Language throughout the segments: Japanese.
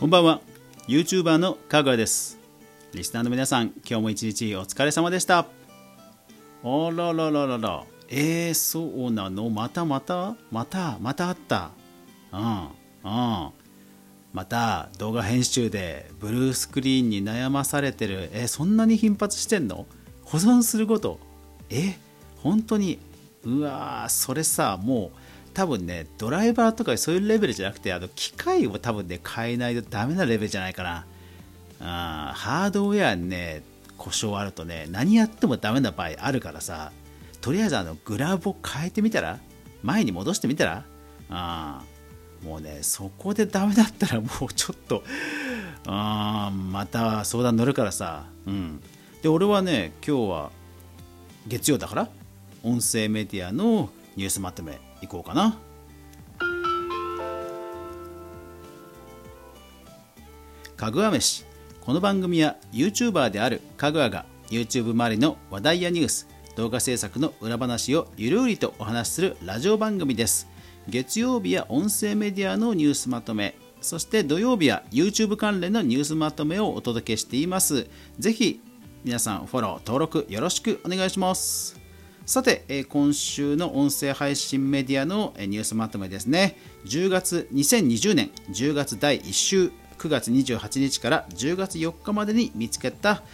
こんばんは。YouTuber のかぐわです。リスナーの皆さん今日も一日お疲れ様でした。あららららら。えー、そうなの？またまた？またまたあった？うんうん。また動画編集でブルースクリーンに悩まされてる。えそんなに頻発してんの？保存すること？え本当に？うわーそれさもう多分ねドライバーとかそういうレベルじゃなくてあの機械を多分ね変えないとダメなレベルじゃないかな。あハードウェアにね故障あるとね何やってもダメな場合あるからさ。とりあえずあのグラブを変えてみたら？前に戻してみたら？あもうねそこでダメだったら もうちょっとあまた相談乗るからさ。うん。で俺はね今日は月曜だから？音声メディアのニュースまとめ。いこうかな。かぐわ飯。この番組は YouTuber であるかぐわが YouTube 周りの話題やニュース動画制作の裏話をゆるりとお話しするラジオ番組です。月曜日や音声メディアのニュースまとめそして土曜日は YouTube 関連のニュースまとめをお届けしています。ぜひ皆さんフォロー登録よろしくお願いします。さて、今週の音声配信メディアのニュースまとめですね。10月、2020年10月第1週、9月28日から10月4日までに見つけた、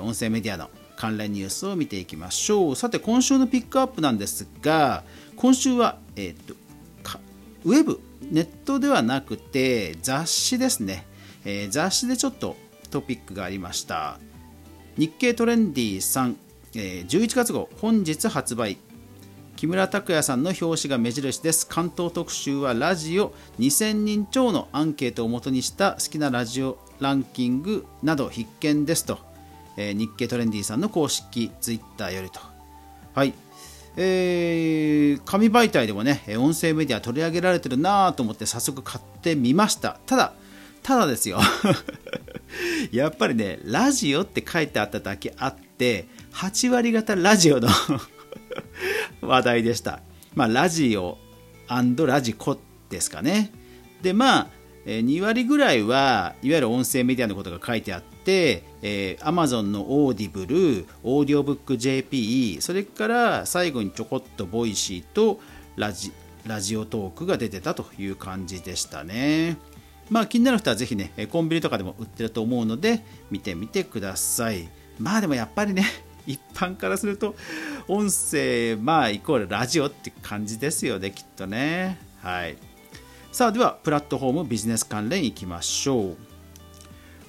音声メディアの関連ニュースを見ていきましょう。さて、今週のピックアップなんですが、今週は、えー、っとウェブ、ネットではなくて雑誌ですね、えー、雑誌でちょっとトピックがありました。日経トレンディさんえ、11月号本日発売。木村拓哉さんの表紙が目印です。関東特集はラジオ。2000人超のアンケートをもとにした好きなラジオランキングなど必見ですと、えー、日経トレンディさんの公式ツイッターよりと。はい。えー、紙媒体でもね音声メディア取り上げられてるなと思って早速買ってみました。ただただですよ。やっぱりねラジオって書いてあっただけあって8割方ラジオの 話題でした。まあ、ラジオラジコですかね。で、まあ、2割ぐらいはいわゆる音声メディアのことが書いてあって、えー、Amazon の Audible、 audiobook.jp、それから最後にちょこっと Voicy とラジラジオトークが出てたという感じでしたね。まあ気になる人はぜひね、コンビニとかでも売ってると思うので見てみてください。まあでもやっぱりね、一般からすると音声まあイコールラジオって感じですよねきっとね。はい。さあではプラットフォームビジネス関連いきましょう。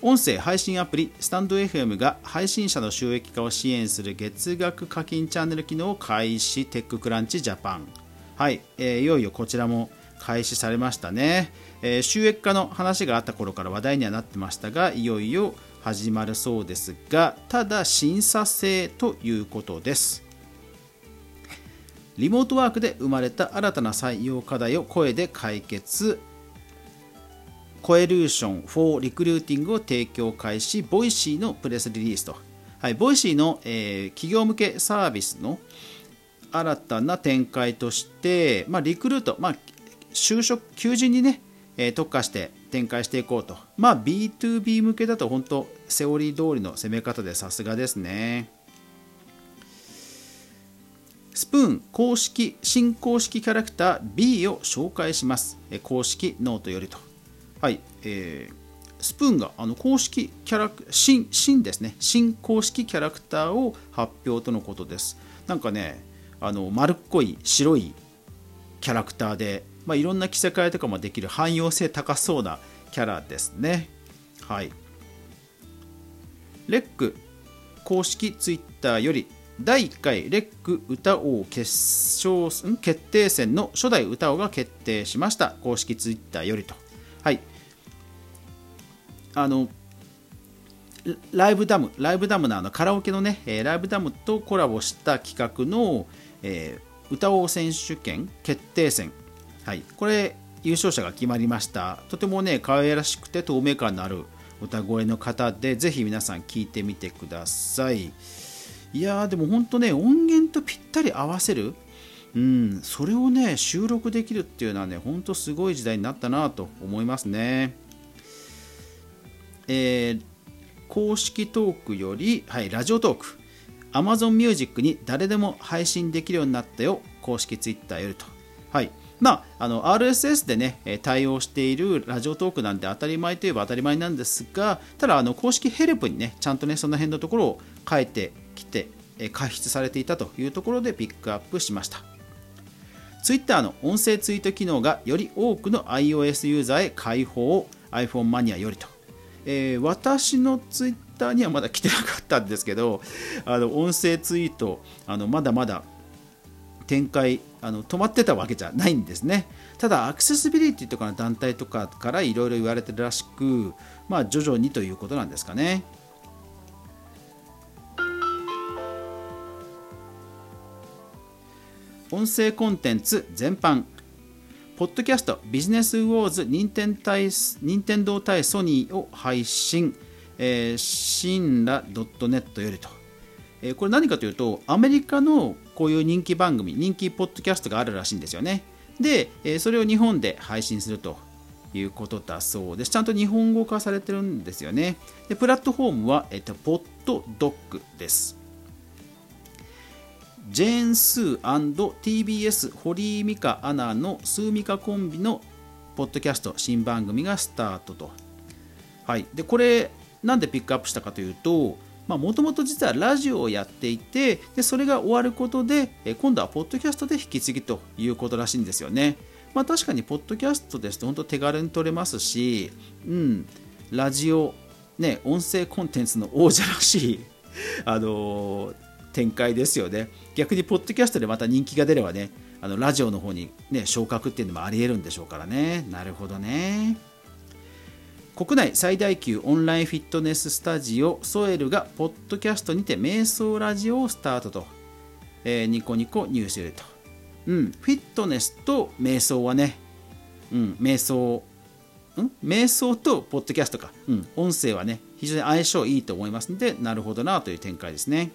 音声配信アプリスタンド FM が配信者の収益化を支援する月額課金チャンネル機能を開始テッククランチジャパン。はい、えー、いよいよこちらも開始されましたね、えー、収益化の話があった頃から話題にはなってましたがいよいよ始まるそうですがただ審査制ということです。リモートワークで生まれた新たな採用課題を声で解決。コエルーション for リクルーティングを提供開始。 Voicy のプレスリリースと、はい、 Voicy の、えー、企業向けサービスの新たな展開として、まあ、リクルート、まあ、就職求人にね、えー、特化して展開していこうと。まあ B2B 向けだと本当セオリー通りの攻め方でさすがですね。スプーン公式新公式キャラクター B を紹介します。公式ノートよりと。はい、えー、スプーンがあの公式キャラク新新ですね。新公式キャラクターを発表とのことです。なんかね、あの丸っこい白いキャラクターでまあ、いろんな着せ替えとかもできる汎用性高そうなキャラですね。はい。レック公式ツイッターより第1回レック歌王決勝決定戦の初代歌王が決定しました。公式ツイッターよりと。はい。あの、ライブダム、ライブダムのあのカラオケのね、ライブダムとコラボした企画の、えー、歌王選手権決定戦はい、これ優勝者が決まりました。とてもね可愛らしくて透明感のある歌声の方でぜひ皆さん聞いてみてください。いやーでも本当ね音源とぴったり合わせる。うんそれをね収録できるっていうのはねほんとすごい時代になったなと思いますね。えー、公式トークより、はい、ラジオトーク。Amazon Music に誰でも配信できるようになったよ。公式 Twitter よりと、はい。まあ、あの RSS でね対応しているラジオトークなんで当たり前といえば当たり前なんですがただあの公式ヘルプにねちゃんとねその辺のところを書いてきて開出されていたというところでピックアップしました。Twitter の音声ツイート機能がより多くの iOS ユーザーへ開放 iPhone マニアよりと、えー、私の Twitter にはまだ来てなかったんですけどあの音声ツイートあのまだまだ展開あの止まってたわけじゃないんですね。ただアクセシビリティとかの団体とかからいろいろ言われてるらしくまあ徐々にということなんですかね。音声コンテンツ全般。ポッドキャストビジネスウォーズ任天対任天堂対ソニーを配信、えー、シンラ .net よりと、えー、これ何かというとアメリカのこういう人気番組人気ポッドキャストがあるらしいんですよね。で、え、それを日本で配信するということだそうです。ちゃんと日本語化されてるんですよね。でプラットフォームは、えっと、ポッドドッグです。ジェーン・スー &TBS 堀井美香アナのスーミカコンビのポッドキャスト新番組がスタートと。はい、でこれなんでピックアップしたかというともともと実はラジオをやっていてでそれが終わることで今度はポッドキャストで引き継ぎということらしいんですよね。まあ、確かにポッドキャストですと本当手軽に取れますし、うん、ラジオ、ね、音声コンテンツの王者らしい、あのー、展開ですよね。逆にポッドキャストでまた人気が出ればね、あのラジオの方に、ね、昇格っていうのもありえるんでしょうからね。なるほどね。国内最大級オンラインフィットネススタジオソエルがポッドキャストにて瞑想ラジオをスタートと、えー、ニコニコニュースでと、うん、フィットネスと瞑想はね、うん、瞑想ん瞑想とポッドキャストか、うん、音声はね非常に相性いいと思いますのでなるほどなという展開ですね。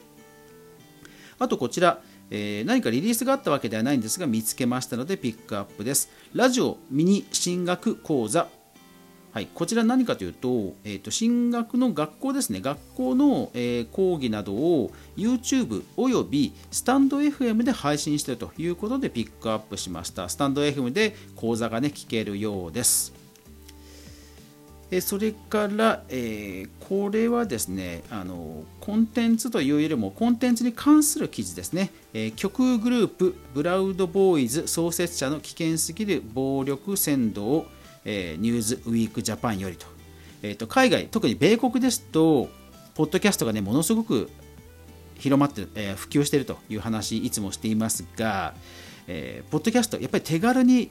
あとこちら、えー、何かリリースがあったわけではないんですが見つけましたのでピックアップです。ラジオミニ進学講座はい、こちら何かというと,、えーと、進学の学校ですね、学校の、えー、講義などを YouTube およびスタンド FM で配信しているということでピックアップしました。スタンド FM で講座がね、聞けるようです。それから、えー、これはですねあのコンテンツというよりもコンテンツに関する記事ですね、えー、極右グループブラウドボーイズ創設者の危険すぎる暴力扇動を、え、ニューズウィークジャパンよりと,、えーと、海外特に米国ですとポッドキャストがねものすごく広まってる、えー、普及しているという話いつもしていますが、えー、ポッドキャストやっぱり手軽に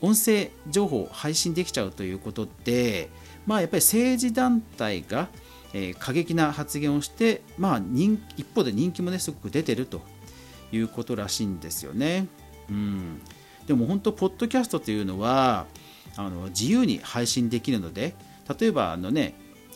音声情報を配信できちゃうということでまあ、やっぱり政治団体が、えー、過激な発言をして、まあ人、一方で人気もねすごく出てるということらしいんですよね。うん、でも本当、ポッドキャストというのはあの自由に配信できるので、例えばあの、ね、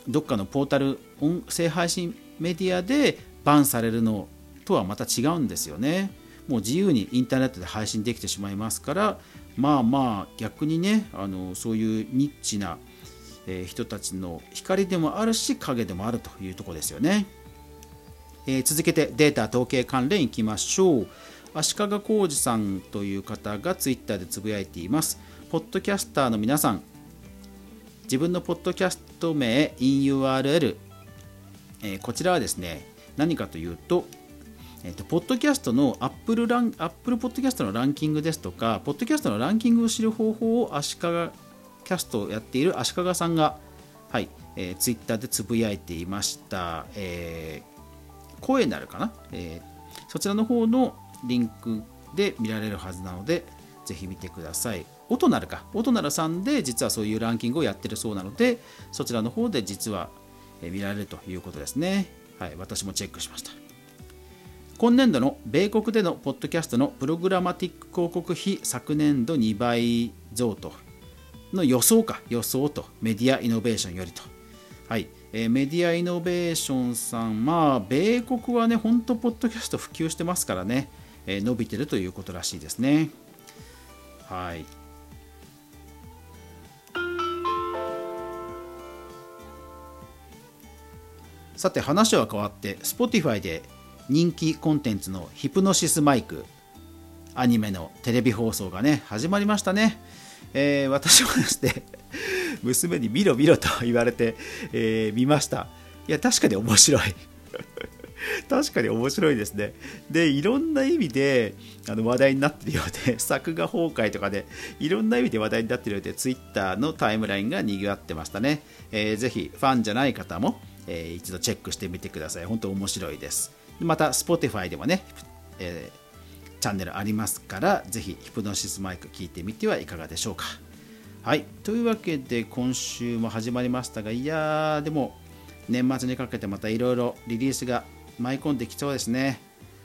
どっかのポータル音声配信メディアでバンされるのとはまた違うんですよね。もう自由にインターネットで配信できてしまいますから、まあまあ逆にね、あのそういうニッチな人たちの光でもあるし影でもあるというとこですよね、えー、続けてデータ統計関連いきましょう。足利浩二さんという方がツイッターでつぶやいています。ポッドキャスターの皆さん自分のポッドキャスト名 InURL、えー、こちらはですね何かというとえーと、ポッドキャストのアップルランアップルポッドキャストのランキングですとか、ポッドキャストのランキングを知る方法を足利キャストをやっている足利さんが、はいえー、ツイッターでつぶやいていました、えー、声なるかな、えー、そちらの方のリンクで見られるはずなので、ぜひ見てください。音なるか、音なるさんで実はそういうランキングをやってるそうなので、そちらの方で実は見られるということですね。はい、私もチェックしました。今年度の米国でのポッドキャストのプログラマティック広告費昨年度2倍増との予想か、予想とメディアイノベーションよりと。はい。え、メディアイノベーションさん、まあ、米国はね、本当、ポッドキャスト普及してますからね、え、伸びてるということらしいですね。はい。さて話は変わって Spotify で人気コンテンツのヒプノシスマイクアニメのテレビ放送がね始まりましたね、えー、私はですね 娘に見ろ見ろと言われて、えー、見ました。いや確かに面白い。確かに面白いですね。で、いろんな意味であの話題になってるようで、作画崩壊とかで、いろんな意味で話題になってるようで、Twitter のタイムラインが賑わってましたね。えー、ぜひ、ファンじゃない方も、えー、一度チェックしてみてください。本当面白いです。また、Spotify でもね、えー、チャンネルありますから、ぜひ、ヒプノシスマイク聞いてみてはいかがでしょうか。はい。というわけで、今週も始まりましたが、いやー、でも、年末にかけてまたいろいろリリースが舞い込んできそうですね。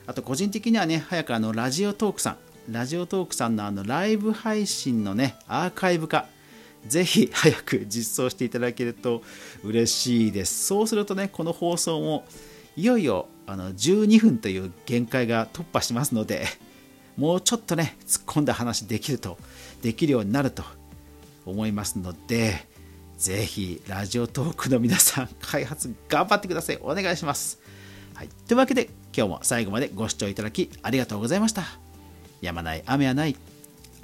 あと個人的にはね早くあのラジオトークさんラジオトークさんのあのライブ配信のねアーカイブ化ぜひ 早く実装していただけると嬉しいです。そうするとねこの放送もいよいよあの12分という限界が突破しますのでもうちょっとね突っ込んだ話できるとできるようになると思いますのでぜひラジオトークの皆さん開発頑張ってください。お願いします。はい、というわけで今日も最後までご視聴いただきありがとうございました。やまない雨はない。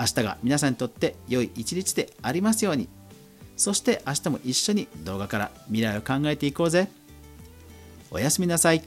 明日が皆さんにとって良い一日でありますように。そして明日も一緒に動画から未来を考えていこうぜ。おやすみなさい。